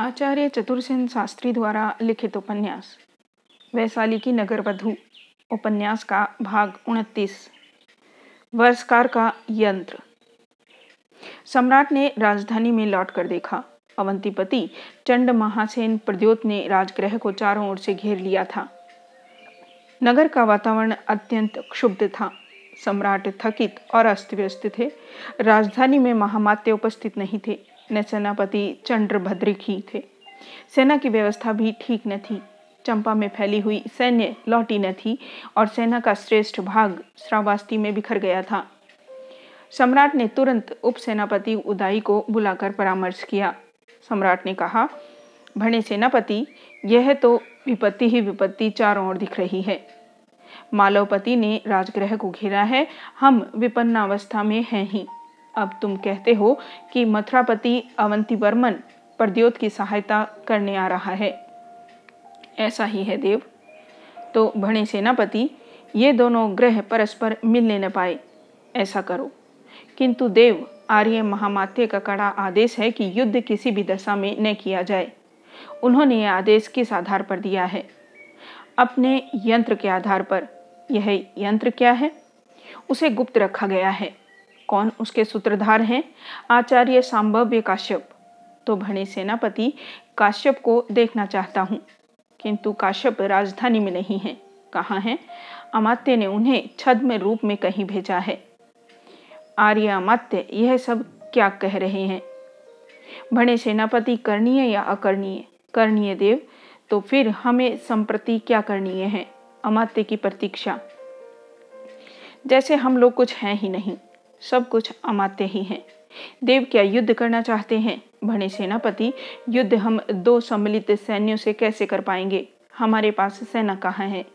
आचार्य चतुर्सेन शास्त्री द्वारा लिखित उपन्यास, वैशाली की नगर वधु उपन्यास का भाग उनतीस, वर्षकार का यंत्र। सम्राट ने राजधानी में लौट कर देखा। अवंतीपति चंड महासेन प्रद्योत ने राजगृह को चारों ओर से घेर लिया था। नगर का वातावरण अत्यंत क्षुब्ध था। सम्राट थकित और अस्त व्यस्त थे। राजधानी में महामात्य उपस्थित नहीं थे। न सेनापति चंद्रभद्रिक ही थे। सेना की व्यवस्था भी ठीक न थी। चंपा में फैली हुई सैन्य लौटी न थी और सेना का श्रेष्ठ भाग श्रावास्ती में बिखर गया था। सम्राट ने तुरंत उप सेनापति उदाई को बुलाकर परामर्श किया। सम्राट ने कहा, भणे सेनापति, यह तो विपत्ति ही विपत्ति चारों ओर दिख रही है। मालवपति ने राजगृह को घेरा है, हम विपन्नावस्था में हैं ही। अब तुम कहते हो कि मथुरापति अवंती वर्मन प्रद्योत की सहायता करने आ रहा है। ऐसा ही है, देव। तो भणे सेनापति, ये दोनों ग्रह परस्पर मिलने न पाए, ऐसा करो। किंतु देव, आर्य महामात्य का कड़ा आदेश है कि युद्ध किसी भी दशा में न किया जाए। उन्होंने यह आदेश किस आधार पर दिया है? अपने यंत्र के आधार पर। यह यंत्र क्या है? उसे गुप्त रखा गया है। कौन उसके सूत्रधार हैं? आचार्य सांभव्य काश्यप। तो भणे सेनापति काश्यप को देखना चाहता हूँ। किंतु काश्यप राजधानी में नहीं है। कहाँ है? अमात्य ने उन्हें छद्म रूप में कहीं भेजा है। आर्य अमात्य, यह सब क्या कह रहे हैं? भणे सेनापति, करणीय या अकरणीय? करणीय देव तो फिर हमें संप्रति क्या करणीय है? अमात्य की प्रतीक्षा। जैसे हम लोग कुछ हैं ही नहीं। सब कुछ अमात्य ही हैं। देव क्या युद्ध करना चाहते हैं? भणे सेनापति, युद्ध हम दो सम्मिलित सैन्यों से कैसे कर पाएँगे? हमारे पास सेना कहाँ है?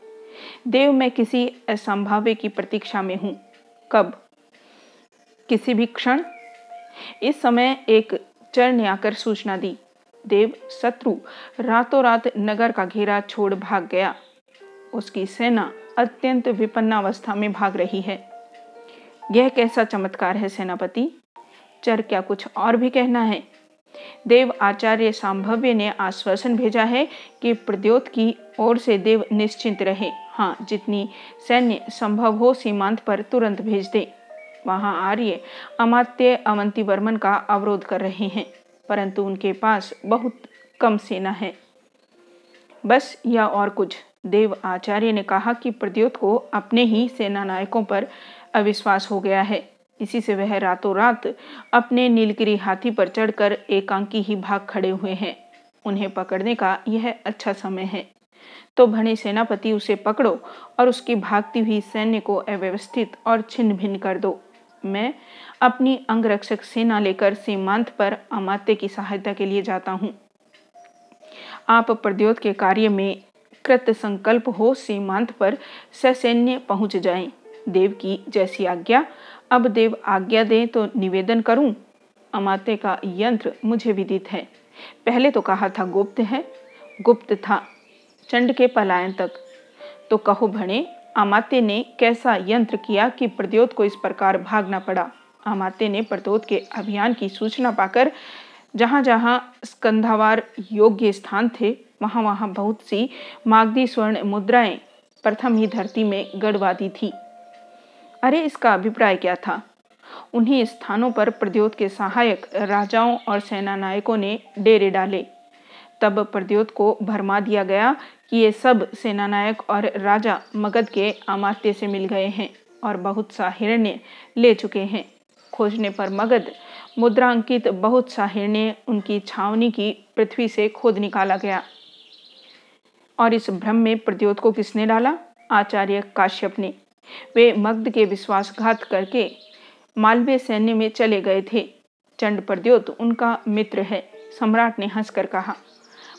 देव, मैं किसी असंभाव्य की प्रतीक्षा में हूँ। कब? किसी भी क्षण। इस समय एक चर ने आकर सूचना दी। देव, शत्रु रातों रात नगर का घेरा छोड़ भाग गया। उसकी सेना अत्यंत विपन्नावस्था में भाग रही है। यह कैसा चमत्कार है सेनापति? चर क्या कुछ और भी कहना है? देव आचार्य संभव्य ने आश्वासन भेजा है कि प्रद्योत की ओर से देव निश्चिंत रहे। हाँ जितनी सैन्य संभव हो सीमांत पर तुरंत भेज दे। वहाँ आर्य अमात्य अवंती वर्मन का अवरोध कर रहे हैं, परंतु उनके पास बहुत कम सेना है। बस, या और कुछ। देव आचार्य ने कहा कि प्रद्योत को अपने ही सेना नायकों पर अविश्वास हो गया है। इसी से वह रातों रात अपने नीलगिरी हाथी पर चढ़कर एकांकी ही भाग खड़े हुए हैं। उन्हें पकड़ने का यह अच्छा समय है। तो भणे सेनापति उसे पकड़ो और उसकी भागती हुई सैन्य को अव्यवस्थित और छिन्न भिन्न कर दो। मैं अपनी अंगरक्षक सेना लेकर सीमांत पर अमात्य की सहायता के लिए जाता हूँ। आप प्रद्योत के कार्य में कृत संकल्प हो सीमांत पर सैन्य पहुँच जाएँ। देव की जैसी आज्ञा। अब देव आज्ञा दें तो निवेदन करूँ, अमाते का यंत्र मुझे विदित है। पहले तो कहा था, गुप्त है, गुप्त था, चंड के पलायन तक। तो कहो भणे अमात्य ने कैसा यंत्र किया कि प्रद्योत को इस प्रकार भागना पड़ा? अमात्य ने प्रद्योत के अभियान की सूचना पाकर जहाँ जहाँ स्कंधावार योग्य स्थान थे वहाँ वहाँ बहुत सी मागधी स्वर्ण मुद्राएँ प्रथम ही धरती में गढ़वा दी थी। अरे, इसका अभिप्राय क्या था? उन्हीं स्थानों पर प्रद्योत के सहायक राजाओं और सेना नायकों ने डेरे डाले। तब प्रद्योत को भरमा दिया गया कि ये सब सेनानायक और राजा मगध के अमात्य से मिल गए हैं और बहुत सा हिरण्य ले चुके हैं। खोजने पर मगध मुद्रांकित बहुत सा हिरण्य उनकी छावनी की पृथ्वी से खोद निकाला गया। और इस भ्रम में प्रद्योत को किसने डाला? आचार्य काश्यप ने। वे मग्ध के विश्वासघात करके मालवीय सैन्य में चले गए थे। चंड प्रद्योत उनका मित्र है, सम्राट ने हंसकर कहा,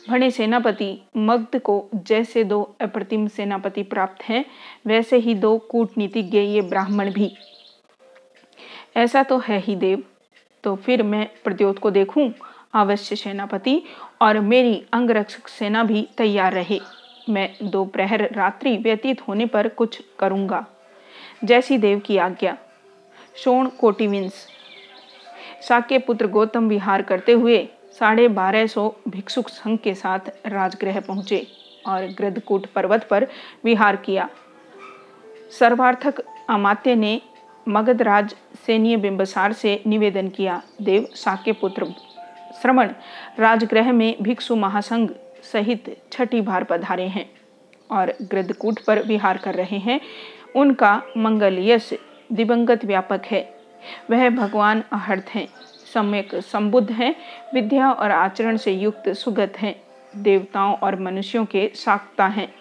भणे सेनापति, मग्ध को जैसे दो अप्रतिम सेनापति प्राप्त हैं, वैसे ही दो कूटनीतिज्ञ ये ब्राह्मण भी। ऐसा तो है ही देव। तो फिर मैं प्रद्योत को देखूँ, अवश्य सेनापति, और मेरी अंगरक्षक सेना भी तैयार रहे। मैं दो प्रहर रात्रि व्यतीत होने पर कुछ करूँगा। जैसी देव की आज्ञा। शोण कोटिविंस साक्य पुत्र गौतम विहार करते हुए साढ़े बारह सौ भिक्षुक संघ के साथ राजगृह पहुँचे और ग्रदकूट पर्वत पर विहार किया। सर्वार्थक अमात्य ने मगधराज सैन्य बिंबसार से निवेदन किया, देव साक्य पुत्र श्रवण राजगृह में भिक्षु महासंघ सहित छठी बार पधारे हैं और गृदकूट पर विहार कर रहे हैं। उनका मंगल यश दिवंगत व्यापक है। वह भगवान अहर्थ हैं, सम्यक संबुद्ध हैं, विद्या और आचरण से युक्त सुगत हैं, देवताओं और मनुष्यों के साक्ता हैं।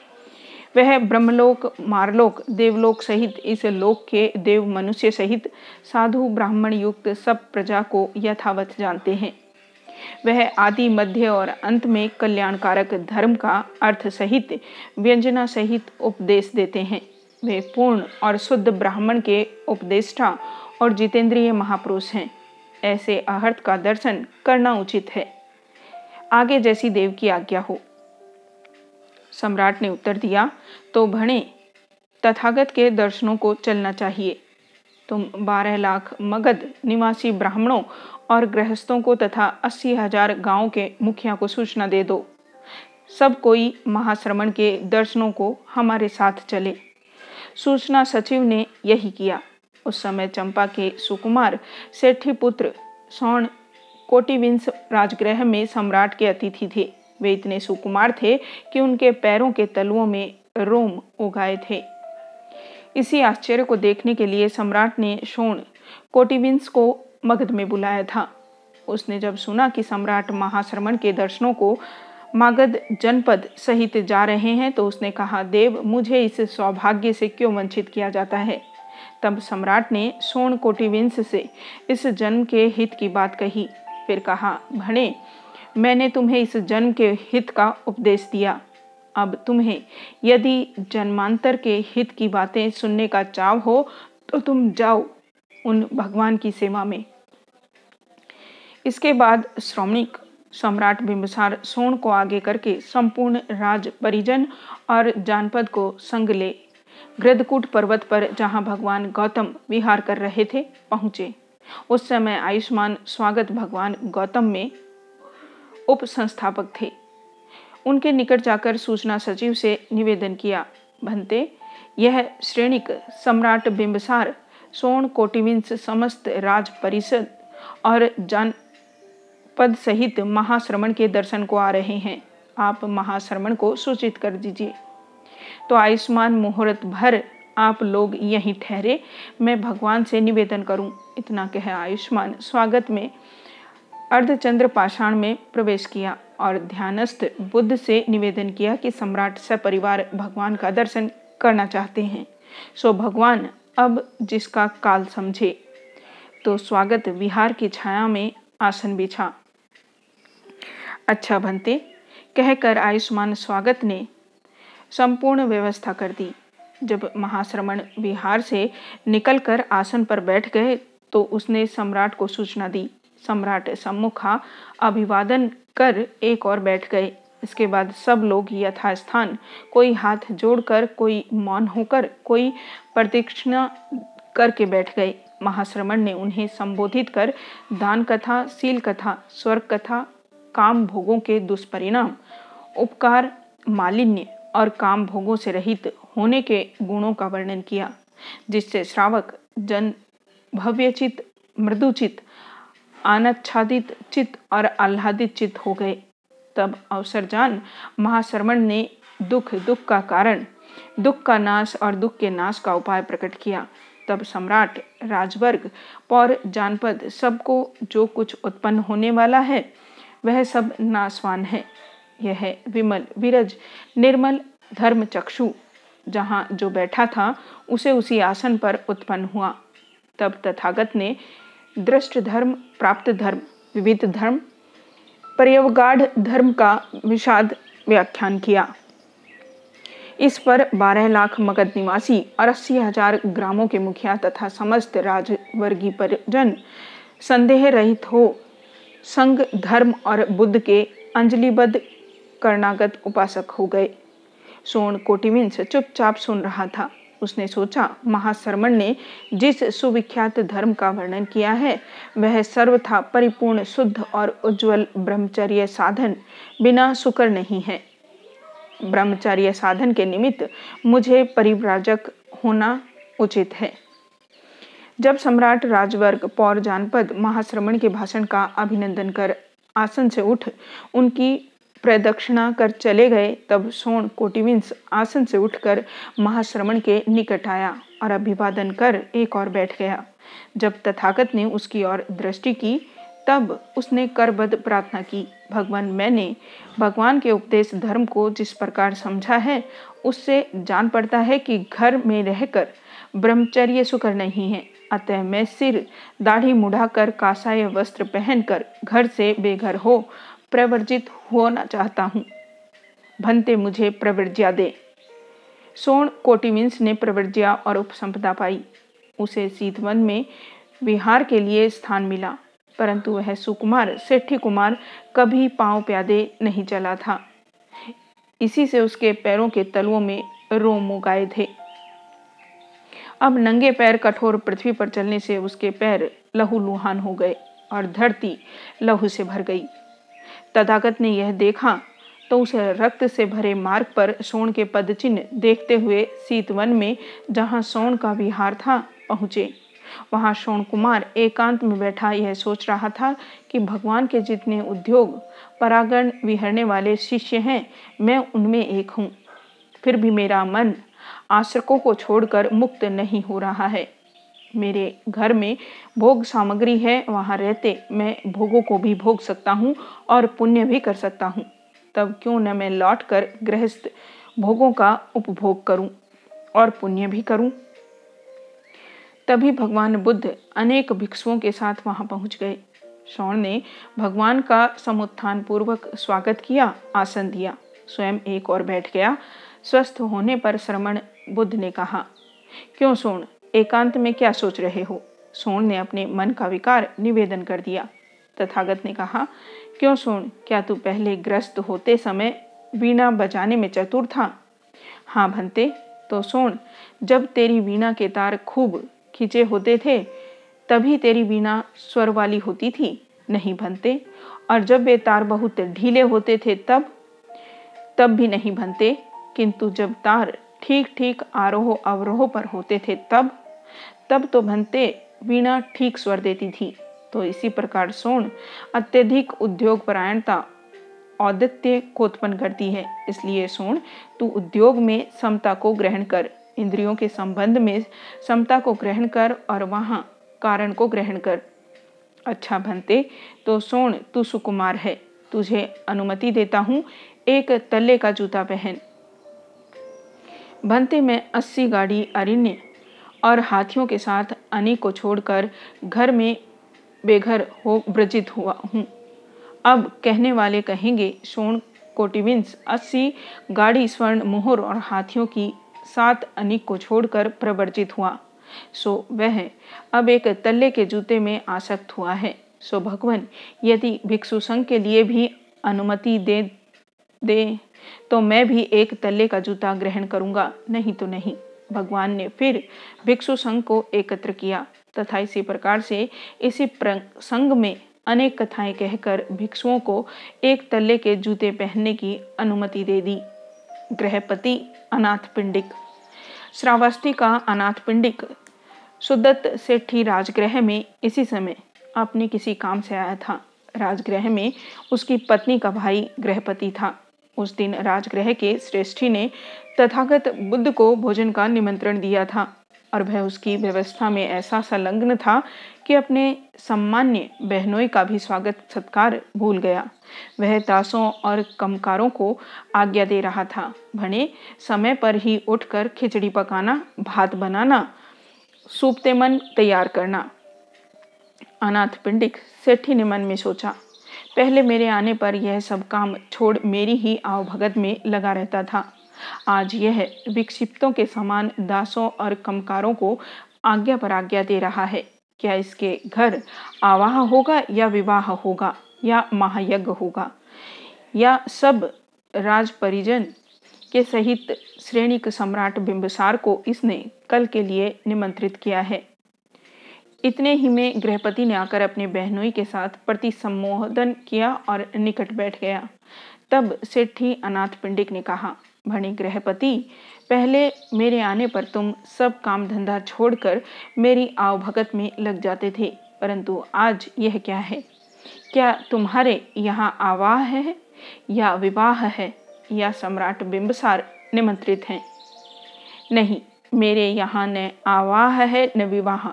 वह ब्रह्मलोक, मारलोक, देवलोक सहित इस लोक के देव मनुष्य सहित साधु, ब्राह्मण युक्त सब प्रजा को यथावत जानते हैं। वह आदि, मध्य और अंत में कल्याणकारक धर्म का अर्थ सहित व्यंजना सहित उपदेश देते हैं। वे पूर्ण और शुद्ध ब्राह्मण के उपदेष्टा और जितेंद्रिय महापुरुष हैं। ऐसे अहर्थ का दर्शन करना उचित है। आगे जैसी देव की आज्ञा हो। सम्राट ने उत्तर दिया तो भणे, तथागत के दर्शनों को चलना चाहिए। तुम बारह लाख मगध निवासी ब्राह्मणों और गृहस्थों को तथा अस्सी हज़ार गाँव के मुखिया को सूचना दे दो। सब कोई महाश्रमण के दर्शनों को हमारे साथ चले। सूचना सचिव ने यही किया। उस समय चंपा के सुकुमार, सेठी पुत्र, सौण कोटिविंश राजगृह में सम्राट के अतिथि थे। वे इतने सुकुमार थे कि उनके पैरों के तलुओं में रोम उगाए थे। इसी आश्चर्य को देखने के लिए सम्राट ने शोण कोटिविंस को मगध में बुलाया था। उसने जब सुना कि सम्राट महाश्रमण के दर्शनों को मागध जनपद सहित जा रहे हैं तो उसने कहा, देव, मुझे इस सौभाग्य से क्यों वंचित किया जाता है? तब सम्राट ने सोन कोटिविंश से इस जन्म के हित की बात कही। फिर कहा, भणे, मैंने तुम्हें इस जन्म के हित का उपदेश दिया। अब तुम्हें यदि जन्मांतर के हित की बातें सुनने का चाव हो तो तुम जाओ उन भगवान की सेवा में। इसके बाद श्रौणिक सम्राट बिंबसार सोन को आगे करके संपूर्ण राज परिजन और जानपद को संग ले गृदकूट पर्वत पर जहाँ भगवान गौतम विहार कर रहे थे, पहुँचे। उस समय आयुष्मान स्वागत भगवान गौतम में उप संस्थापक थे। उनके निकट जाकर सूचना सचिव से निवेदन किया, भंते, यह श्रेणिक सम्राट बिंबसार, सोन कोटिविंस समस्त राज परिषद और जान पद सहित महाश्रमण के दर्शन को आ रहे हैं। आप महाश्रमण को सूचित कर दीजिए। तो आयुष्मान मुहूर्त भर आप लोग यहीं ठहरे। मैं भगवान से निवेदन करूँ, इतना कह आयुष्मान। स्वागत में अर्धचंद्र पाषाण में प्रवेश किया और ध्यानस्थ बुद्ध से निवेदन किया कि सम्राट सपरिवार भगवान का दर्शन करना चाहते हैं। सो भगवान, अब जिसका काल समझे। तो स्वागत विहार की छाया में आसन बिछा। अच्छा बनते कहकर आयुष्मान स्वागत ने संपूर्ण व्यवस्था कर दी। जब महाश्रमण विहार से निकलकर आसन पर बैठ गए तो उसने सम्राट को सूचना दी। सम्राट सम्मुखा अभिवादन कर एक और बैठ गए। इसके बाद सब लोग यथास्थान, कोई हाथ जोड़कर, कोई मौन होकर, कोई प्रतीक्षणा करके बैठ गए। महाश्रमण ने उन्हें संबोधित कर, दान कथा, सील कथा, स्वर्ग कथा काम भोगों के दुष्परिणाम, उपकार, मालिन्य और काम भोगों से रहित होने के गुणों का वर्णन किया, जिससे श्रावक, जन, भव्यचित, मृदुचित आनच्छादित चित और आह्लादित चित हो गए। तब अवसर जान महाश्रमण ने दुख दुख का कारण, दुख का नाश और दुख के नाश का उपाय प्रकट किया। तब सम्राट, राजवर्ग, पौर, जानपद सबको जो कुछ उत्पन्न होने वाला है वह सब नासवान है। यह विमल, विरज, निर्मल धर्म चक्षु जहाँ जो बैठा था, उसे उसी आसन पर उत्पन्न हुआ। तब तथागत ने दृष्ट धर्म, प्राप्त धर्म, विविध धर्म, पर्यवगाढ़ धर्म का विषाद व्याख्यान किया। इस पर बारह लाख मगध निवासी और अस्सी हज़ार ग्रामों के मुखिया तथा समस्त राजवर्गीय परिजन संदेह रहित हो संघ धर्म और बुद्ध के अंजलिबद्ध करनागत उपासक हो गए। सोन कोटिविंस चुपचाप सुन रहा था। उसने सोचा महाश्रमण ने जिस सुविख्यात धर्म का वर्णन किया है, वह सर्वथा परिपूर्ण, शुद्ध और उज्जवल ब्रह्मचर्य साधन बिना सुकर नहीं है। ब्रह्मचर्य साधन के निमित्त मुझे परिव्राजक होना उचित है। जब सम्राट राजवर्ग पौर जानपद महाश्रमण के भाषण का अभिनंदन कर आसन से उठ उनकी प्रदक्षिणा कर चले गए, तब सोन कोटिविंस आसन से उठकर महाश्रमण के निकट आया और अभिवादन कर एक और बैठ गया। जब तथागत ने उसकी ओर दृष्टि की, तब उसने करबद्ध प्रार्थना की, भगवान, मैंने भगवान के उपदेश धर्म को जिस प्रकार समझा है, उससे जान पड़ता है कि घर में रहकर ब्रह्मचर्य सुकर नहीं है। अतः मैं सिर, दाढ़ी मुढ़ाकर, कासाय वस्त्र पहनकर घर से बेघर हो प्रवर्जित होना चाहता हूँ। भंते मुझे प्रवर्ज्या दे। सोन कोटिविंस ने प्रवर्ज्या और उपसंपदा पाई। उसे सीतवन में विहार के लिए स्थान मिला, परंतु वह सुकुमार, सेठी कुमार कभी पाँव प्यादे नहीं चला था। इसी से उसके पैरों के तलुओं में रोम उगाए थे। अब नंगे पैर कठोर पृथ्वी पर चलने से उसके पैर लहू लुहान हो गए और धरती लहू से भर गई। तथागत ने यह देखा तो उसे रक्त से भरे मार्ग पर सोन के पद चिन्ह देखते हुए सीतवन में जहाँ सोन का विहार था पहुँचे। वहाँ शोण कुमार एकांत में बैठा यह सोच रहा था कि भगवान के जितने उद्योग, परागण, विहरने वाले शिष्य हैं, मैं उनमें एक हूँ। फिर भी मेरा मन आश्रकों को छोड़कर मुक्त नहीं हो रहा है। मेरे घर में भोग सामग्री है, वहाँ रहते मैं भोगों को भी भोग सकता हूँ और पुण्य भी कर सकता हूँ। तब क्यों न मैं लौट कर गृहस्थ भोगों का उपभोग करूँ और पुण्य भी करूँ? तभी भगवान बुद्ध अनेक भिक्षुओं के साथ वहाँ पहुँच गए। शौण ने भगवान का समुत्थान पूर्वक स्वागत किया, आसन दिया, स्वयं एक और बैठ गया। स्वस्थ होने पर श्रमण बुद्ध ने कहा, क्यों सोण एकांत में क्या सोच रहे हो? सोण ने अपने मन का विकार निवेदन कर दिया। तथागत ने कहा, क्यों सोण क्या तू पहले ग्रस्त होते समय वीणा बजाने में चतुर था? हाँ भंते तो सोण जब तेरी वीणा के तार खूब खींचे होते थे, तभी तेरी वीणा स्वर वाली होती थी, नहीं बनते और जब वे तार बहुत ढीले होते थे तब तब भी नहीं बनते किंतु जब तार ठीक ठीक आरोह अवरोह पर होते थे, तब तब तो बनते वीणा ठीक स्वर देती थी। तो इसी प्रकार सोन अत्यधिक उद्योग परायणता औदित्य को उत्पन्न करती है। इसलिए सोन तू उद्योग में समता को ग्रहण कर, इंद्रियों के संबंध में समता को ग्रहण कर और वहाँ कारण को ग्रहण कर। अच्छा भंते तो सोन तू सुकुमार है। तुझे अनुमति देता हूँ, एक तल्ले का जूता पहन। भंते में अस्सी गाड़ी अरण्य और हाथियों के साथ अनी को छोड़कर घर में बेघर हो ब्रजित हुआ हूँ। अब कहने वाले कहेंगे, सोन कोटिविंस, अस्सी गाड़ी स्वर्ण मोहर और हाथियों की सात अनिक को छोड़कर प्रवर्जित हुआ। सो वह अब एक तल्ले के जूते में आसक्त हुआ है। सो भगवान, यदि भिक्षु संघ के लिए भी अनुमति दे दे तो मैं भी एक तल्ले का जूता ग्रहण करूँगा। नहीं तो नहीं। भगवान ने फिर भिक्षु संघ को एकत्र किया तथा इसी प्रकार से इसी संघ में अनेक कथाएँ कहकर भिक्षुओं को एक तल्ले के जूते पहनने की अनुमति दे दी। ग्रहपति अनाथ पिंडिक। श्रावस्ती का अनाथ पिंडिक। सुदत्त सेठी राजगृह में इसी समय अपने किसी काम से आया था। राजगृह में उसकी पत्नी का भाई गृहपति था। उस दिन राजगृह के श्रेष्ठी ने तथागत बुद्ध को भोजन का निमंत्रण दिया था और वह उसकी व्यवस्था में ऐसा संलग्न था कि अपने सम्मान्य बहनोई का भी स्वागत सत्कार भूल गया। वह दासों और कमकारों को आज्ञा दे रहा था भने समय पर ही उठकर खिचड़ी पकाना, भात बनाना, सूपते मन तैयार करना। अनाथ पिंडिक सेठी ने मन में सोचा पहले मेरे आने पर यह सब काम छोड़ मेरी ही आवभगत में लगा रहता था। आज यह विक्षिप्तों के समान दासों और कमकारों को आज्ञा पर आज्ञा दे रहा है। क्या इसके घर आवाह होगा या विवाह होगा या महायज्ञ होगा? या सब राज परिजन के सहित श्रेणिक सम्राट बिंबसार को इसने कल के लिए निमंत्रित किया है? इतने ही में गृहपति ने आकर अपने बहनोई के साथ प्रति सम्मोहन किया और निकट बैठ गया। तब सेठी अनाथ पिंडिक ने कहा, भणी गृहपति, पहले मेरे आने पर तुम सब काम धंधा छोड़कर मेरी आवभगत में लग जाते थे, परंतु आज यह क्या है? क्या तुम्हारे यहाँ आवाह है, या विवाह है, या सम्राट बिंबसार निमंत्रित हैं? नहीं मेरे यहाँ न आवाह है, न विवाह,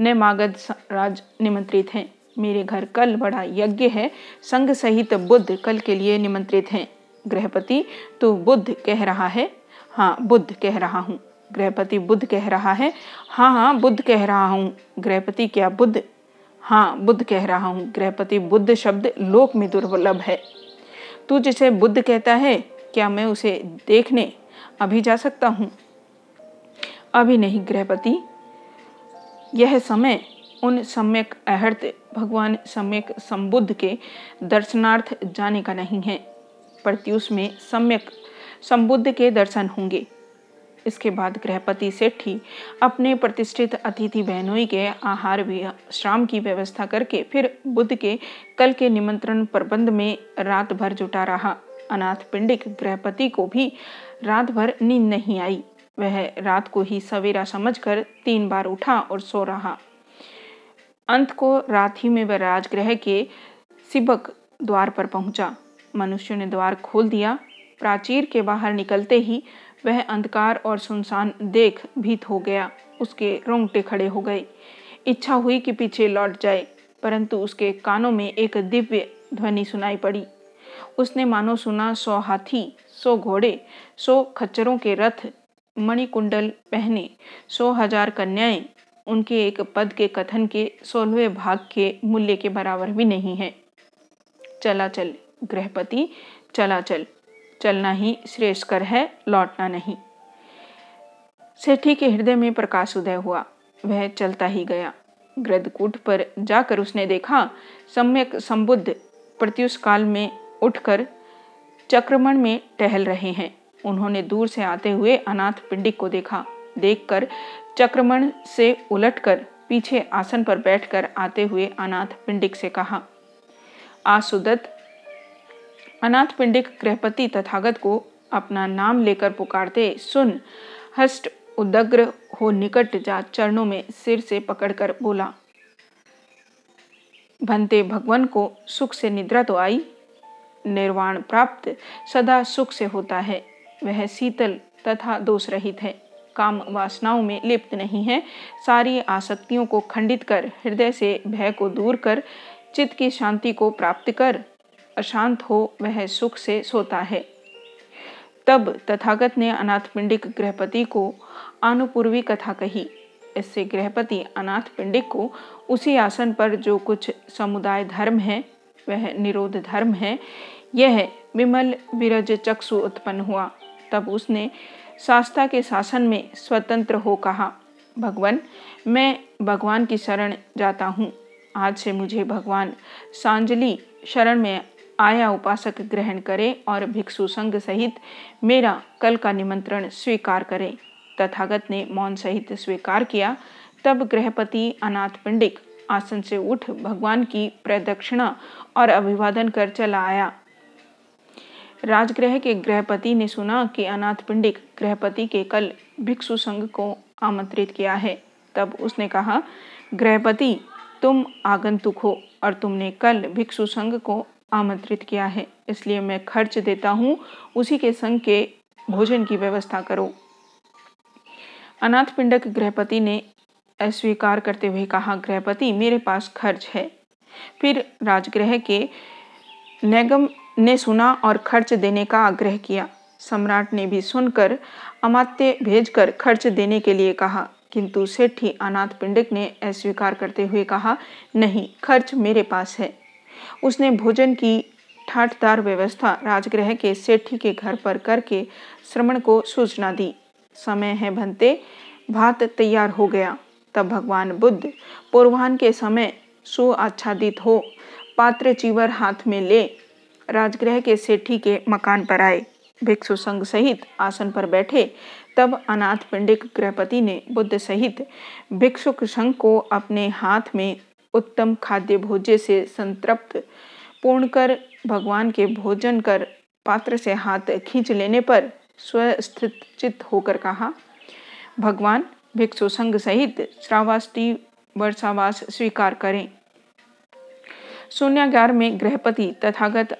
न मागध राज निमंत्रित हैं। मेरे घर कल बड़ा यज्ञ है, संग सहित बुद्ध कल के लिए निमंत्रित हैं। गृहपति तो बुद्ध कह रहा है? हाँ बुद्ध कह रहा हूँ। गृहपति बुद्ध कह रहा है? हाँ हाँ बुद्ध कह रहा हूँ। गृहपति क्या बुद्ध? हाँ बुद्ध कह रहा हूँ। गृहपति बुद्ध शब्द लोक में दुर्लभ है। तू जिसे बुद्ध कहता है, क्या मैं उसे देखने अभी जा सकता हूँ? अभी नहीं, गृहपति। यह समय उन सम्यक अहर्त, भगवान सम्यक संबुद्ध के दर्शनार्थ जाने का नहीं है प्रत्युष में सम्यक संबुद्ध के दर्शन होंगे। इसके बाद गृहपति सेठी अपने प्रतिष्ठित अतिथि बहनोई के आहार विश्राम की व्यवस्था करके फिर बुद्ध के कल के निमंत्रण प्रबंध में रात भर जुटा रहा। अनाथ पिंडिक गृहपति को भी रात भर नींद नहीं आई। वह रात को ही सवेरा समझकर तीन बार उठा और सो रहा। अंत को रात ही में वह राजगृह के सिबक द्वार पर पहुँचा। मनुष्य ने द्वार खोल दिया। प्राचीर के बाहर निकलते ही वह अंधकार और सुनसान देख भीत हो गया। उसके रोंगटे खड़े हो गए। इच्छा हुई कि पीछे लौट जाए, परंतु उसके कानों में एक दिव्य ध्वनि सुनाई पड़ी। उसने मानो सुना सौ हाथी, सौ घोड़े, सौ खच्चरों के रथ मणिकुंडल पहने सौ हज़ार कन्याएँ। उनके एक पद के कथन के सोलहवें भाग के मूल्य के बराबर भी नहीं है। चला चल, गृहपति, चला चल। चलना ही श्रेष्ठकर है, लौटना नहीं। सेठी के हृदय में प्रकाश उदय हुआ, वह चलता ही गया। ग्रदकूट पर जाकर उसने देखा, सम्यक संबुद्ध प्रत्युष काल में उठकर चक्रमण में टहल रहे हैं। उन्होंने दूर से आते हुए अनाथ पिंडिक को देखा। देखकर चक्रमण से उलटकर पीछे आसन पर बैठकर आते हुए अनाथ पिंडिक से कहा, आसुदत्त, अनाथ पिंडिक गृहपति तथागत को अपना नाम लेकर पुकारते सुन हस्ट उदग्र हो निकट जा चरणों में सिर से पकड़कर बोला, भंते भगवान को सुख से निद्रा तो आई? निर्वाण प्राप्त सदा सुख से होता है। वह शीतल तथा दोष रहित है। काम वासनाओं में लिप्त नहीं है। सारी आसक्तियों को खंडित कर, हृदय से भय को दूर कर, चित्त की शांति को प्राप्त कर, अशांत हो वह सुख से सोता है। तब तथागत ने अनाथ पिंडिक गृहपति को आनुपूर्वी कथा कही। इससे गृहपति अनाथ पिंडिक को उसी आसन पर जो कुछ समुदाय धर्म है, वह निरोध धर्म है, यह विमल विरज चक्षु उत्पन्न हुआ। तब उसने शास्ता के शासन में स्वतंत्र हो कहा, भगवान, मैं भगवान की शरण जाता हूँ। आज से मुझे भगवान सांजलि शरण में आया उपासक ग्रहण करे और भिक्षु संघ सहित मेरा कल का निमंत्रण स्वीकार करे। तथागत ने मौन सहित स्वीकार किया। तब गृहपति अनाथ पंडित आसन से उठ भगवान की प्रदक्षिणा और अभिवादन कर चला आया। राजगृह के गृहपति ने सुना कि अनाथ पिंडिक गृहपति के कल भिक्षु संघ को आमंत्रित किया है। तब उसने कहा, गृहपति, तुम आगंतुक हो और तुमने कल भिक्षु संघ को आमंत्रित किया है। इसलिए मैं खर्च देता हूँ, उसी के संग के भोजन की व्यवस्था करो। अनाथ पिंडक गृहपति ने अस्वीकार करते हुए कहा, गृहपति, मेरे पास खर्च है। फिर राजगृह के नैगम ने सुना और खर्च देने का आग्रह किया। सम्राट ने भी सुनकर अमात्य भेजकर खर्च देने के लिए कहा, किंतु सेठी अनाथ पिंडक ने अस्वीकार करते हुए कहा, नहीं, खर्च मेरे पास है। उसने भोजन की ठाठदार व्यवस्था राजगृह के सेठी के घर पर करके श्रमण को सूचना दी। समय है भंते भात तैयार हो गया। तब भगवान बुद्ध पूर्वान के समय सुआच्छादित हो, पात्र चीवर हाथ में ले राजगृह के सेठी के मकान पर आए। भिक्षु संघ सहित आसन पर बैठे, तब अनाथ पिंडिक गृहपति ने बुद्ध सहित भिक्षुक संघ को अपने हाथ में उत्तम खाद्य भोज्य से संतृप्त पूर्ण कर, भगवान के भोजन कर, पात्र से हाथ खींच लेने पर स्वस्थित होकर कहा, भगवान, भिक्षु संघ सहित श्रावास्ती वर्षावास स्वीकार करें। शून्यागार में गृहपति तथागत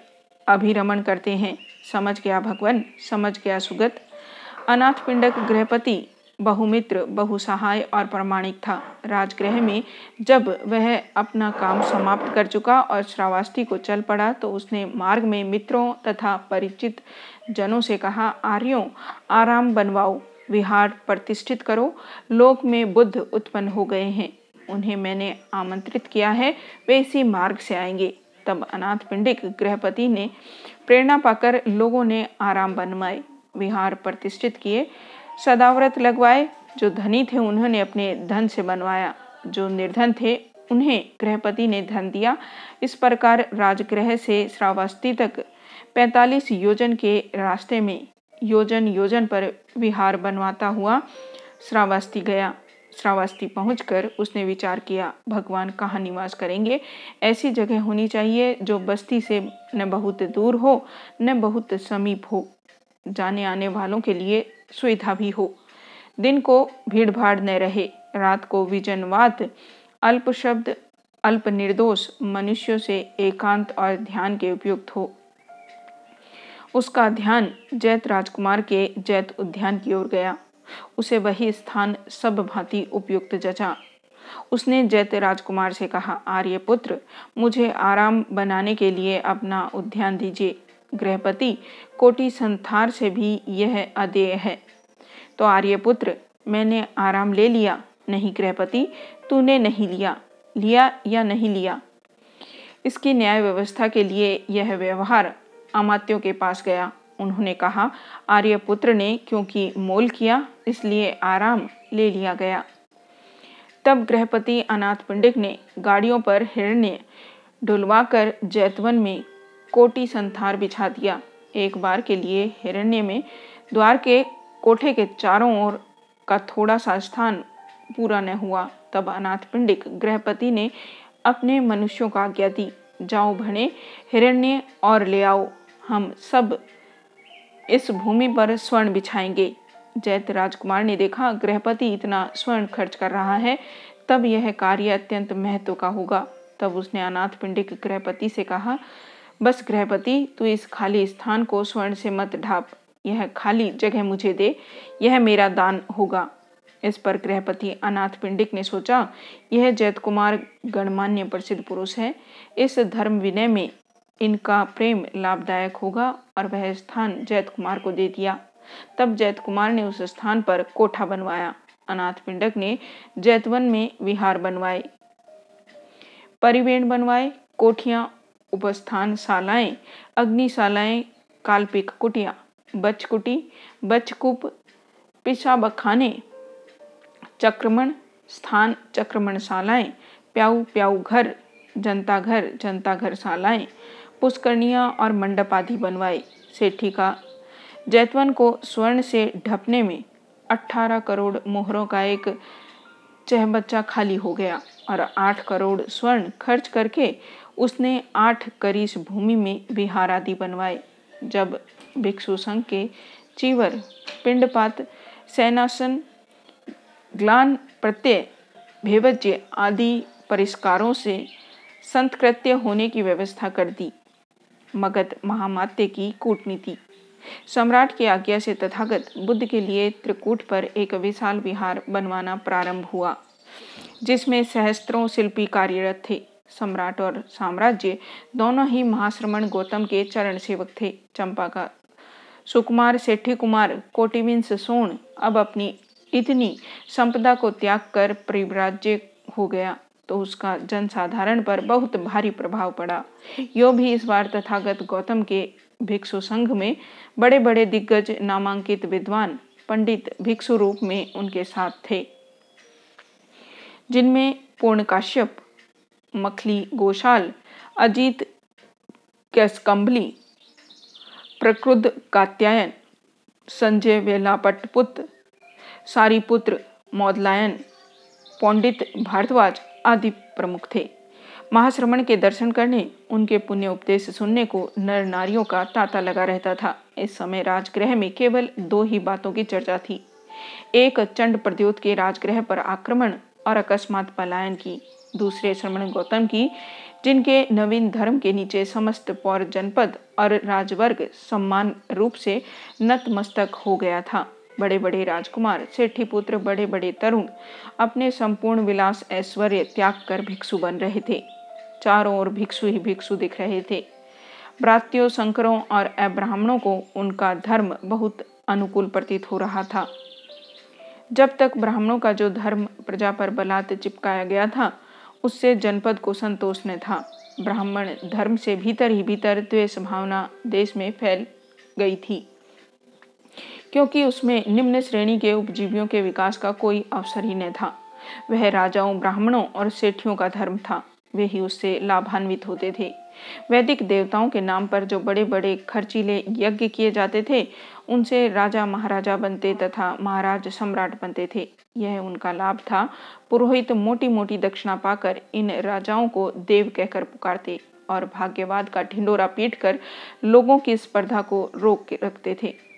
अभिरमण करते हैं। समझ गया भगवान, समझ गया सुगत। अनाथ पिंडक गृहपति, बहुमित्र, बहुसहाय और प्रमाणिक था। राजगृह में जब वह अपना काम समाप्त कर चुका और श्रावस्ती को चल पड़ा तो उसने मार्ग में मित्रों तथा परिचित जनों से कहा, आर्यों, आराम बनवाओ, विहार प्रतिष्ठित करो, लोक में बुद्ध उत्पन्न हो गए हैं। उन्हें मैंने आमंत्रित किया है, वे इसी मार्ग से आएँगे। तब अनाथ पिंडिक गृहपति ने प्रेरणा पाकर लोगों ने आराम बनवाए विहार प्रतिष्ठित किए, सदाव्रत लगवाए, जो धनी थे उन्होंने अपने धन से बनवाया। जो निर्धन थे, उन्हें गृहपति ने धन दिया। इस प्रकार राजगृह से श्रावस्ती तक 45 योजन के रास्ते में योजन योजन पर विहार बनवाता हुआ श्रावस्ती गया। श्रावस्ती पहुंचकर उसने विचार किया, भगवान कहाँ निवास करेंगे? ऐसी जगह होनी चाहिए जो बस्ती से न बहुत दूर हो, न बहुत समीप हो। जाने आने वालों के लिए सुविधा भी हो। दिन को भीड़ भाड़ न रहे, रात को विजनवाद, अल्प शब्द, अल्प निर्दोष, मनुष्यों से एकांत और ध्यान के उपयुक्त हो। उसका ध्यान जैत राजकुमार के जैत उद्यान की ओर गया। उसे वही स्थान सब भांति उपयुक्त जचा। उसने जैत राजकुमार से कहा, आर्यपुत्र, मुझे आराम बनाने के लिए अपना उद्यान दीजिए। गृहपति, कोटि संथार से भी यह अदेय है। तो आर्यपुत्र, मैंने आराम ले लिया। नहीं गृहपति, तूने नहीं लिया। लिया या नहीं लिया? इसकी न्याय व्यवस्था के लिए यह व्यवहार अमात्यों के पास गया। उन्होंने कहा, आर्यपुत्र ने क्योंकि मोल किया, इसलिए आराम ले लिया गया। तब गृहपति अनाथ पंडित ने गाड़ियों पर हिरण्य ढुलवाकर जैतवन में कोटी संथार बिछा दिया। एक बार के लिए हिरण्य में द्वार के कोठे के चारों ओर का थोड़ा सा स्थान पूरा न हुआ। तब अनाथ पिंडिक गृहपति ने अपने मनुष्यों का आज्ञा दी, जाओ भने हिरण्य, और ले आओ। हम सब इस भूमि पर स्वर्ण बिछाएँगे। जैत राजकुमार ने देखा, गृहपति इतना स्वर्ण खर्च कर रहा है, तब यह कार्य अत्यंत महत्व का होगा। तब उसने अनाथ पिंडिक गृहपति से कहा, बस गृहपति, तू इस खाली स्थान को स्वर्ण से मत ढाप। यह खाली जगह मुझे दे, यह मेरा दान होगा। इस पर गृहपति अनाथ पिंडिक ने सोचा, यह जैत कुमार गणमान्य प्रसिद्ध पुरुष है। इस धर्म विनय में इनका प्रेम लाभदायक होगा और वह स्थान जैत कुमार को दे दिया। तब जैत कुमार ने उस स्थान पर कोठा बनवाया। अनाथ पिंडक ने जैतवन में विहार बनवाए, परिवेण बनवाए, कोठियाँ उपस्थान शालाएँ अग्निशालाएँ काल्पिक कुटिया, बचकुटी, बचकूप, पिशाबखाने, चक्रमण स्थान, चक्रमणशालाएँ, प्याऊ प्याऊ घर जनता घर जनता घर शालाएँ पुष्करणियाँ और मंडप आदि बनवाए सेठी का जैतवन को स्वर्ण से ढपने में 18 करोड़ मोहरों का एक चहबच्चा खाली हो गया और 8 करोड़ स्वर्ण खर्च करके उसने आठ करीस भूमि में विहार आदि बनवाए, जब भिक्षु संघ के चीवर, पिंडपात, सेनासन, ग्लान प्रत्यय, भेवज्य आदि परिष्कारों से संतकृत्य होने की व्यवस्था कर दी। मगध महामात्य की कूटनीति। सम्राट की आज्ञा से तथागत बुद्ध के लिए त्रिकूट पर एक विशाल विहार बनवाना प्रारंभ हुआ, जिसमें सहस्त्रों शिल्पी कार्यरत थे। सम्राट और साम्राज्य दोनों ही महाश्रमण गौतम के चरण सेवक थे। चंपा का सुकुमार सेठी कुमार कोटिविंस सोन अब अपनी इतनी संपदा को त्याग कर परिव्राज्य हो गया। तो उसका जनसाधारण पर बहुत भारी प्रभाव पड़ा। यो भी इस बार तथागत गौतम के भिक्षु संघ में बड़े बड़े दिग्गज नामांकित विद्वान, पंडित, भिक्षु रूप में उनके साथ थे। जिनमें पूर्ण काश्यप, मखली गोशाल, अजीत कैसकम्बली प्रकृद कात्यायन, संजय वेलापटपुत्र सारीपुत्र मौदलायन, पंडित भारद्वाज आदि प्रमुख थे। महाश्रमण के दर्शन करने, उनके पुण्य उपदेश सुनने को नर नारियों का तांता लगा रहता था। इस समय राजगृह में केवल दो ही बातों की चर्चा थी। एक चंड प्रद्योत के राजगृह पर आक्रमण और अकस्मात पलायन की। दूसरे श्रमण गौतम की, जिनके नवीन धर्म के नीचे समस्त पौर जनपद और राजवर्ग सम्मान रूप से नतमस्तक हो गया था। बड़े बड़े राजकुमार सेठी पुत्र बड़े बड़े तरुण अपने संपूर्ण विलास, ऐश्वर्य त्याग कर भिक्षु बन रहे थे। चारों ओर भिक्षु ही भिक्षु दिख रहे थे। ब्रात्यों शंकरों और अब्राह्मणों को उनका धर्म बहुत अनुकूल प्रतीत हो रहा था। जब तक ब्राह्मणों का जो धर्म प्रजा पर बलात् चिपकाया गया था, उससे जनपद को संतोष न था। ब्राह्मण धर्म से भीतर ही भीतर द्वेष भावना देश में फैल गई थी। क्योंकि उसमें निम्न श्रेणी के उपजीवियों के विकास का कोई अवसर ही न था। वह राजाओं, ब्राह्मणों और सेठियों का धर्म था। वे ही उससे लाभान्वित होते थे। वैदिक देवताओं के नाम पर जो बड़े बड़े खर्चीले यज्ञ किए जाते थे, उनसे राजा महाराजा बनते तथा महाराज सम्राट बनते थे। यह उनका लाभ था। पुरोहित मोटी मोटी दक्षिणा पाकर इन राजाओं को देव कहकर पुकारते और भाग्यवाद का ढिंडोरा पीट कर लोगों की स्पर्धा को रोक रखते थे।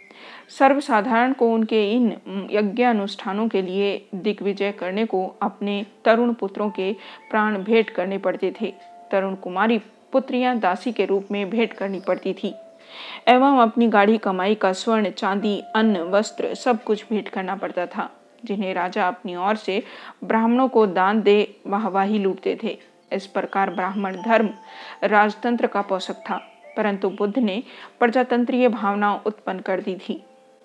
सर्वसाधारण को उनके इन यज्ञ अनुष्ठानों के लिए दिग्विजय करने को अपने तरुण पुत्रों के प्राण भेंट करने पड़ते थे। तरुण कुमारी पुत्रियाँ दासी के रूप में भेंट करनी पड़ती थी। एवं अपनी गाढ़ी कमाई का स्वर्ण, चांदी, अन्न, वस्त्र सब कुछ भेंट करना पड़ता था, जिन्हें राजा अपनी ओर से ब्राह्मणों को दान दे वाहवाही लूटते थे। इस प्रकार ब्राह्मण धर्म राजतंत्र का पोषक था, परंतु बुद्ध ने प्रजातंत्रीय भावना उत्पन्न कर दी थी।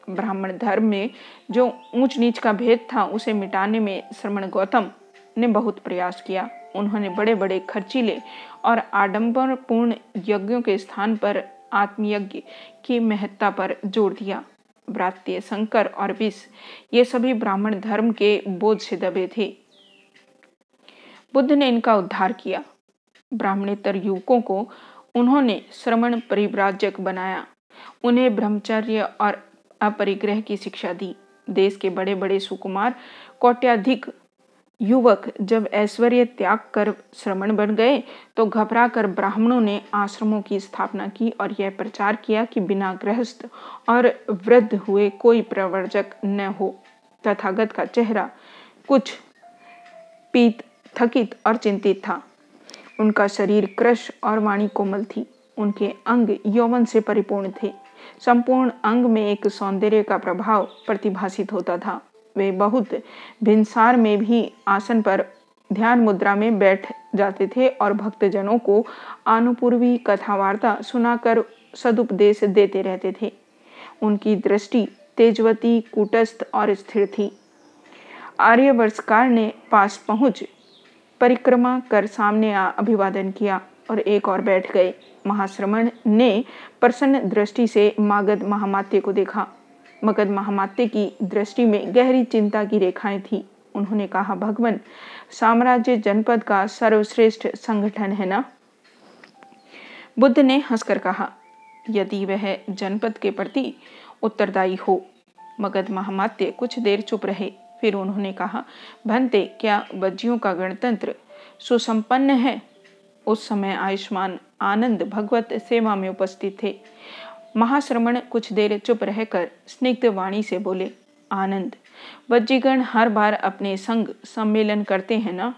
ब्राह्मण धर्म में जो ऊंच नीच का भेद था, उसे मिटाने में श्रमण गौतम ने बहुत प्रयास किया। उन्होंने बड़े बड़े खर्चीले और आडंबरपूर्ण यज्ञों के स्थान पर आत्मयज्ञ की महत्ता पर ज़ोर दिया। ब्रात्य शंकर और विष, ये सभी ब्राह्मण धर्म के बोझ से दबे थे। बुद्ध ने इनका उद्धार किया। ब्राह्मणेतर युवकों को उन्होंने श्रमण परिव्राजक बनाया। उन्हें ब्रह्मचर्य और अपरिग्रह की शिक्षा दी। देश के बड़े बड़े सुकुमार, कोट्याधिक युवक जब ऐश्वर्य त्याग कर श्रमण बन गए तो घबरा कर ब्राह्मणों ने आश्रमों की स्थापना की और यह प्रचार किया कि बिना गृहस्थ और वृद्ध हुए कोई प्रवर्जक न हो। तथागत का चेहरा कुछ पीत, थकित और चिंतित था। उनका शरीर कृश और वाणी कोमल थी। उनके अंग यौवन से परिपूर्ण थे। संपूर्ण अंग में एक सौंदर्य का प्रभाव प्रतिभाषित होता था। वे बहुत भिनसार में भी आसन पर ध्यान मुद्रा में बैठ जाते थे और भक्तजनों को आनुपूर्वी कथा वार्ता सुनाकर सदुपदेश देते रहते थे। उनकी दृष्टि तेजवती, कूटस्थ और स्थिर थी। आर्यवर्षकार ने पास पहुँच परिक्रमा कर सामने आ अभिवादन किया और एक और बैठ गए। महाश्रमण ने प्रसन्न दृष्टि से मागध महामात्य को देखा। मगध महामात्य की दृष्टि में गहरी चिंता की रेखाएँ थी। उन्होंने कहा, भगवान, साम्राज्य जनपद का सर्वश्रेष्ठ संगठन है ना? बुद्ध ने हंसकर कहा, यदि वह जनपद के प्रति उत्तरदायी हो, मगध महामात्य कुछ देर चुप रहे। फिर उन्होंने कहा, भंते, क्या बज्जियों का गणतंत्र सुसंपन्न है? उस समय आयुष्मान आनंद भगवत सेवा में उपस्थित थे। महाश्रमण कुछ देर चुप रहकर स्निग्ध वाणी से बोले, आनंद वज्जीगण हर बार अपने संग सम्मेलन करते हैं ना?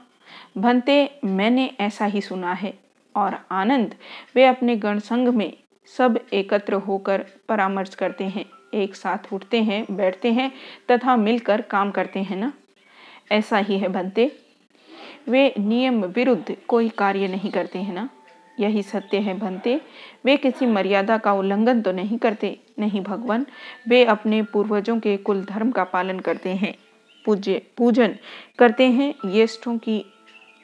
भंते, मैंने ऐसा ही सुना है। और आनंद, वे अपने गण संघ में सब एकत्र होकर परामर्श करते हैं, एक साथ उठते हैं, बैठते हैं तथा मिलकर काम करते हैं ना? ऐसा ही है भंते। वे नियम विरुद्ध कोई कार्य नहीं करते, हैं ना? यही सत्य है भंते। वे किसी मर्यादा का उल्लंघन तो नहीं करते, नहीं भगवान। वे अपने पूर्वजों के कुल धर्म का पालन करते हैं। पूज्य, पूजन करते हैं, ज्येष्ठों की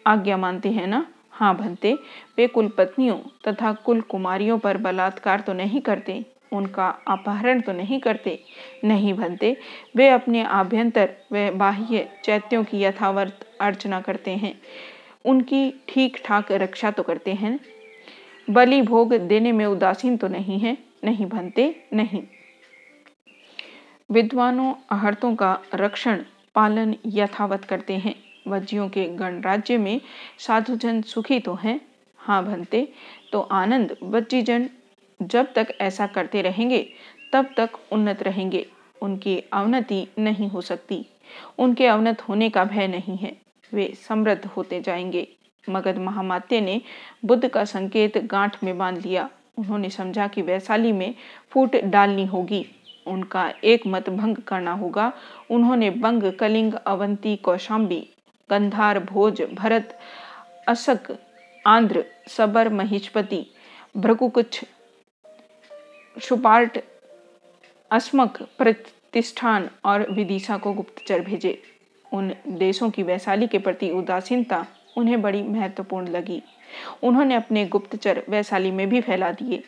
आज्ञा मानते हैं ना? हाँ भंते, वे कुल पत्नियों तथा कुल कुमारियों पर बलात्कार तो नहीं करते। उनका अपहरण तो नहीं करते, नहीं भनते। वे अपने आभ्यंतर व बाह्य चैत्यों की यथावर्त अर्चना करते हैं। उनकी ठीक ठाक रक्षा तो करते हैं। बलि भोग देने में उदासीन तो नहीं है, नहीं बनते नहीं। विद्वानों आहर्तों का रक्षण, पालन यथावत करते हैं। वज्जियों के गणराज्य में साधुजन सुखी तो हैं। हाँ बनते तो आनंद, वज्जीजन जब तक ऐसा करते रहेंगे, तब तक उन्नत रहेंगे। उनकी अवनति नहीं हो सकती। उनके अवनत होने का भय नहीं है। वे समृद्ध होते जाएँगे। मगध महामात्य ने बुद्ध का संकेत गांठ में बाँध लिया। उन्होंने समझा कि वैशाली में फूट डालनी होगी। उनका एक मत भंग करना होगा। उन्होंने बंग, कलिंग, अवंती, कौशाम्बी, गंधार, भोज, भरत असक आंध्र सबर महिष्पति भ्रकुकुछ सुपार्ट अस्मक प्रतिष्ठान और विदिशा को गुप्तचर भेजे। उन देशों की वैशाली के प्रति उदासीनता उन्हें बड़ी महत्वपूर्ण लगी। उन्होंने अपने गुप्तचर वैशाली में भी फैला दिए।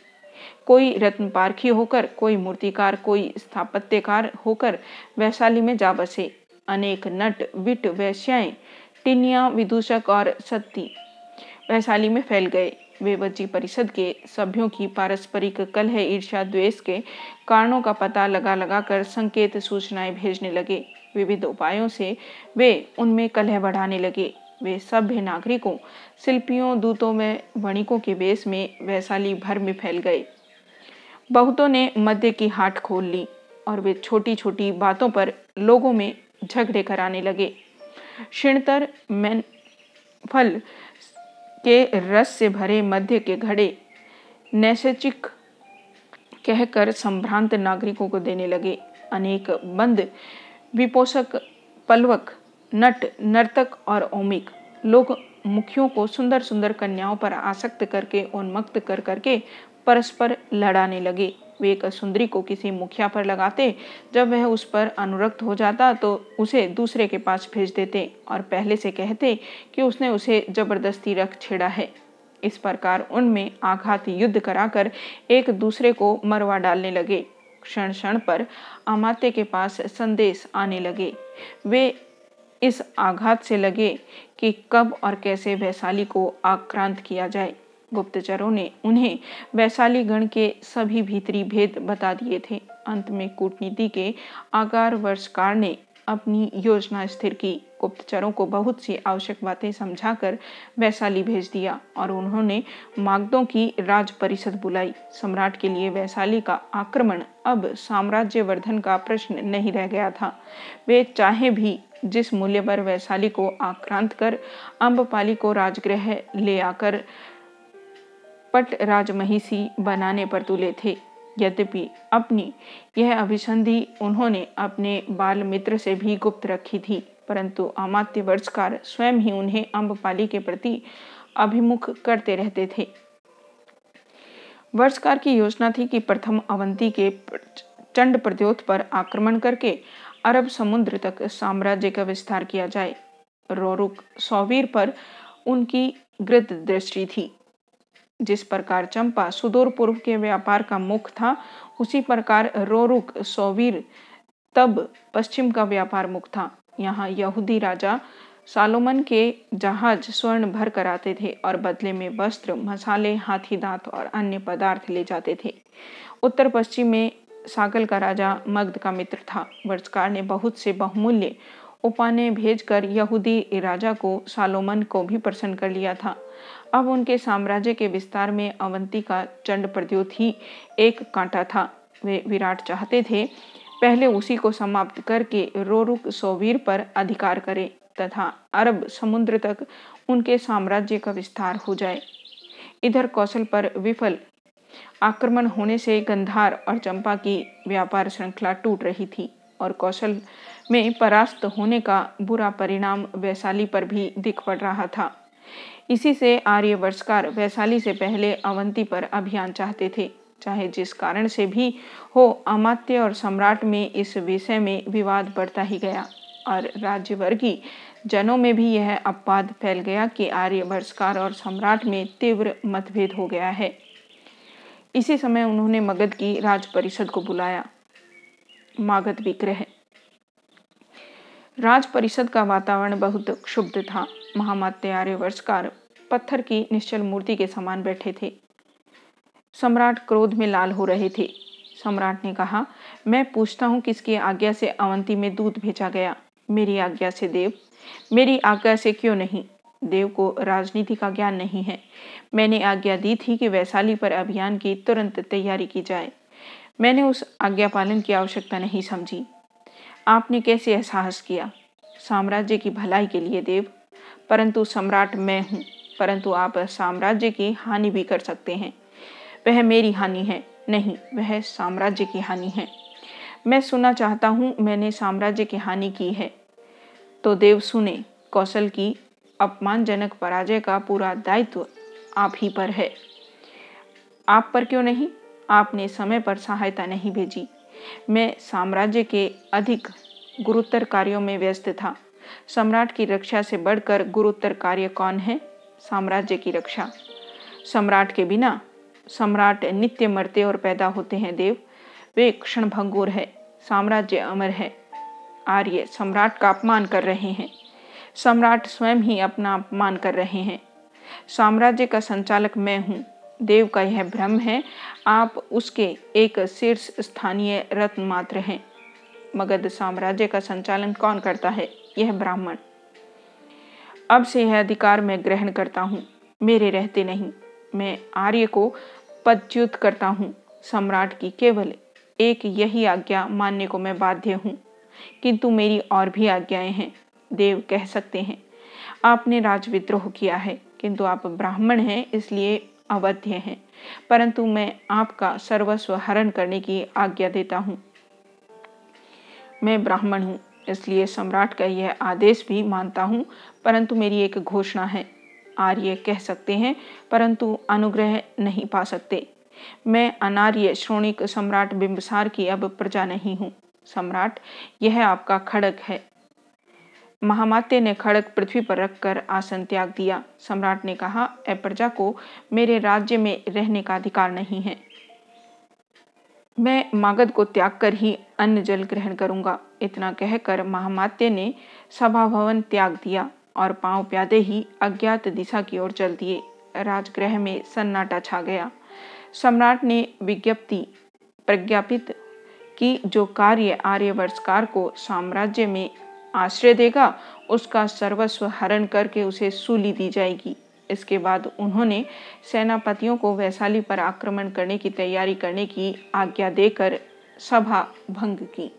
कोई रत्न पारखी होकर, कोई मूर्तिकार, कोई स्थापत्यकार होकर वैशाली में जा बसे। अनेक नट, विट, वैश्याएँ, टिनिया, विदूषक और सत्ती वैशाली में फैल गए। वे वज्जी परिषद के सभ्यों की पारस्परिक कलह, ईर्ष्या, द्वेष के कारणों का पता लगा लगा कर संकेत सूचनाएँ भेजने लगे। विविध उपायों से वे उनमें कलह बढ़ाने लगे। वे सभ्य नागरिकों, शिल्पियों, दूतों में, वणिकों के वेश में वैशाली भर में फैल गए। बहुतों ने मध्य की हाट खोल ली और वे छोटी छोटी बातों पर लोगों में झगड़े कराने लगे। क्षिणतर मैन, फल के रस से भरे मध्य के घड़े नैसचिक कहकर संभ्रांत नागरिकों को देने लगे। अनेक बंद, विपोषक, पलवक, नट, नर्तक और ओमिक लोग मुखियों को सुंदर सुंदर कन्याओं पर आसक्त करके उन्मक्त कर करके परस्पर लड़ाने लगे। वे सुंदरी को किसी मुखिया पर लगाते, जब वह उस पर अनुरक्त हो जाता तो उसे दूसरे के पास भेज देते और पहले से कहते कि उसने उसे ज़बरदस्ती रख छेड़ा है। इस प्रकार उनमें आघात युद्ध कराकर एक दूसरे को मरवा डालने लगे। क्षण क्षण पर अमात्य के पास संदेश आने लगे। वे इस आघात से लगे कि कब और कैसे वैशाली को आक्रांत किया जाए। गुप्तचरों ने उन्हें वैशाली गण के सभी भीतरी भेद बता दिए थे। अंत में कूटनीति के आकार वर्षकार ने अपनी योजना स्थिर की। गुप्तचरों को बहुत सी आवश्यक बातें समझाकर वैशाली भेज दिया और उन्होंने मागदों की राज परिषद बुलाई। सम्राट के लिए वैशाली का आक्रमण अब साम्राज्य वर्धन का प्रश्न नहीं रह गया था। वे चाहे भी जिस मूल्य पर वैशाली को आक्रांत कर अम्बपाली को राजगृह ले आकर पट राजमहिषी बनाने पर तुले थे। यद्यपि अपनी यह अभिसंधि उन्होंने अपने बाल मित्र से भी गुप्त रखी थी, परंतु अमात्य वर्षकार स्वयं ही उन्हें अम्बपाली के प्रति अभिमुख करते रहते थे। वर्षकार की योजना थी कि प्रथम अवंती के चंड प्रद्योत पर आक्रमण करके अरब समुद्र तक साम्राज्य का विस्तार किया जाए। रोरुक सौवीर पर उनकी गृद दृष्टि थी। जिस प्रकार चंपा सुदूर पूर्व के व्यापार का मुख था, उसी प्रकार रोरुक सोवीर तब पश्चिम का व्यापार मुख था। यहाँ यहूदी राजा सालोमन के जहाज़ स्वर्ण भर कर आते थे और बदले में वस्त्र, मसाले, हाथी दांत और अन्य पदार्थ ले जाते थे। उत्तर पश्चिम में सागल का राजा मग्ध का मित्र था। वर्षकार ने बहुत से बहुमूल्य उपाने भेजकर यहूदी राजा को, सालोमन को भी प्रसन्न कर लिया था। अब उनके साम्राज्य के विस्तार में अवंती का चंड प्रद्योत ही एक कांटा था। वे विराट चाहते थे, पहले उसी को समाप्त करके रोरुक सोवीर पर अधिकार करे, तथा अरब समुद्र तक उनके साम्राज्य का विस्तार हो जाए। इधर कौशल पर विफल आक्रमण होने से गंधार और चंपा की व्यापार श्रृंखला टूट रही थी, और कौशल में परास्त होने का बुरा परिणाम वैशाली पर भी दिख पड़ रहा था। इसी से आर्य वर्षकार वैशाली से पहले अवंती पर अभियान चाहते थे, चाहे जिस कारण से भी हो, अमात्य और सम्राट में इस विषय में विवाद बढ़ता ही गया और राज्यवर्गीय जनों में भी यह अपवाद फैल गया कि आर्य वर्षकार और सम्राट में तीव्र मतभेद हो गया है। इसी समय उन्होंने मगध की राज परिषद को बुलाया। मागध विग्रह राज परिषद का वातावरण बहुत क्षुब्ध था। महामात्य आर्य वर्षकार पत्थर की निश्चल मूर्ति के समान बैठे थे। सम्राट क्रोध में लाल हो रहे थे। सम्राट ने कहा, मैं पूछता हूँ किसकी आज्ञा से अवंती में दूध भेजा गया? मेरी आज्ञा से देव? मेरी आज्ञा से क्यों नहीं? देव को राजनीति का ज्ञान नहीं है। मैंने आज्ञा दी थी कि वैशाली पर अभियान की तुरंत तैयारी की जाए। मैंने उस आज्ञा पालन की आवश्यकता नहीं समझी। आपने कैसे एहसास किया? साम्राज्य की भलाई के लिए, देव। परंतु सम्राट मैं हूँ। परंतु आप साम्राज्य की हानि भी कर सकते हैं। वह मेरी हानि है। नहीं, वह साम्राज्य की हानि है। मैं सुनना चाहता हूँ, मैंने साम्राज्य की हानि की है। तो देव, सुने। कौशल की अपमानजनक पराजय का पूरा दायित्व आप ही पर है। आप पर क्यों नहीं? आपने समय पर सहायता नहीं भेजी। मैं साम्राज्य के अधिक गुरुतर कार्यों में व्यस्त था। सम्राट की रक्षा से बढ़कर गुरुतर कार्य कौन है? साम्राज्य की रक्षा। सम्राट के बिना सम्राट नित्य मरते और पैदा होते हैं देव। वे क्षण भंगुर है, साम्राज्य अमर है। आर्य सम्राट का अपमान कर रहे हैं। सम्राट स्वयं ही अपना अपमान कर रहे हैं। साम्राज्य का संचालक मैं हूँ। देव का यह भ्रम है, आप उसके एक शीर्ष स्थानीय रत्न मात्र हैं। मगध साम्राज्य का संचालन कौन करता है? यह ब्राह्मण। अब से यह अधिकार मैं ग्रहण करता हूँ। मेरे रहते नहीं। मैं आर्य को पदच्युत करता हूँ। सम्राट की केवल एक यही आज्ञा मानने को मैं बाध्य हूँ। किंतु मेरी और भी आज्ञाएँ हैं। देव कह सकते हैं, आपने राज विद्रोह किया है, किंतु आप ब्राह्मण हैं, इसलिए अवध्य हैं। परंतु मैं आपका सर्वस्व हरण करने की आज्ञा देता हूँ। मैं ब्राह्मण हूँ, इसलिए सम्राट का यह आदेश भी मानता हूँ, परंतु मेरी एक घोषणा है। आर्य कह सकते हैं, परंतु अनुग्रह नहीं पा सकते। मैं अनार्य श्रोणिक सम्राट बिंबसार की अब प्रजा नहीं हूँ। सम्राट, यह आपका खड़क है। महामात्य ने खड़क पृथ्वी पर रखकर आसन त्याग दिया। सम्राट ने कहा ए प्रजा को मेरे राज्य में रहने का अधिकार नहीं है। मैं मागध को त्याग कर ही अन्न जल ग्रहण करूँगा। इतना कहकर महामात्य ने सभा भवन त्याग दिया और पाँव प्यादे ही अज्ञात दिशा की ओर चल दिए। राजगृह में सन्नाटा छा गया। सम्राट ने विज्ञप्ति प्रज्ञापित कि, जो कार्य आर्यवर्षकार को साम्राज्य में आश्रय देगा, उसका सर्वस्व हरण करके उसे सूली दी जाएगी। इसके बाद उन्होंने सेनापतियों को वैशाली पर आक्रमण करने की तैयारी करने की आज्ञा देकर सभा भंग की।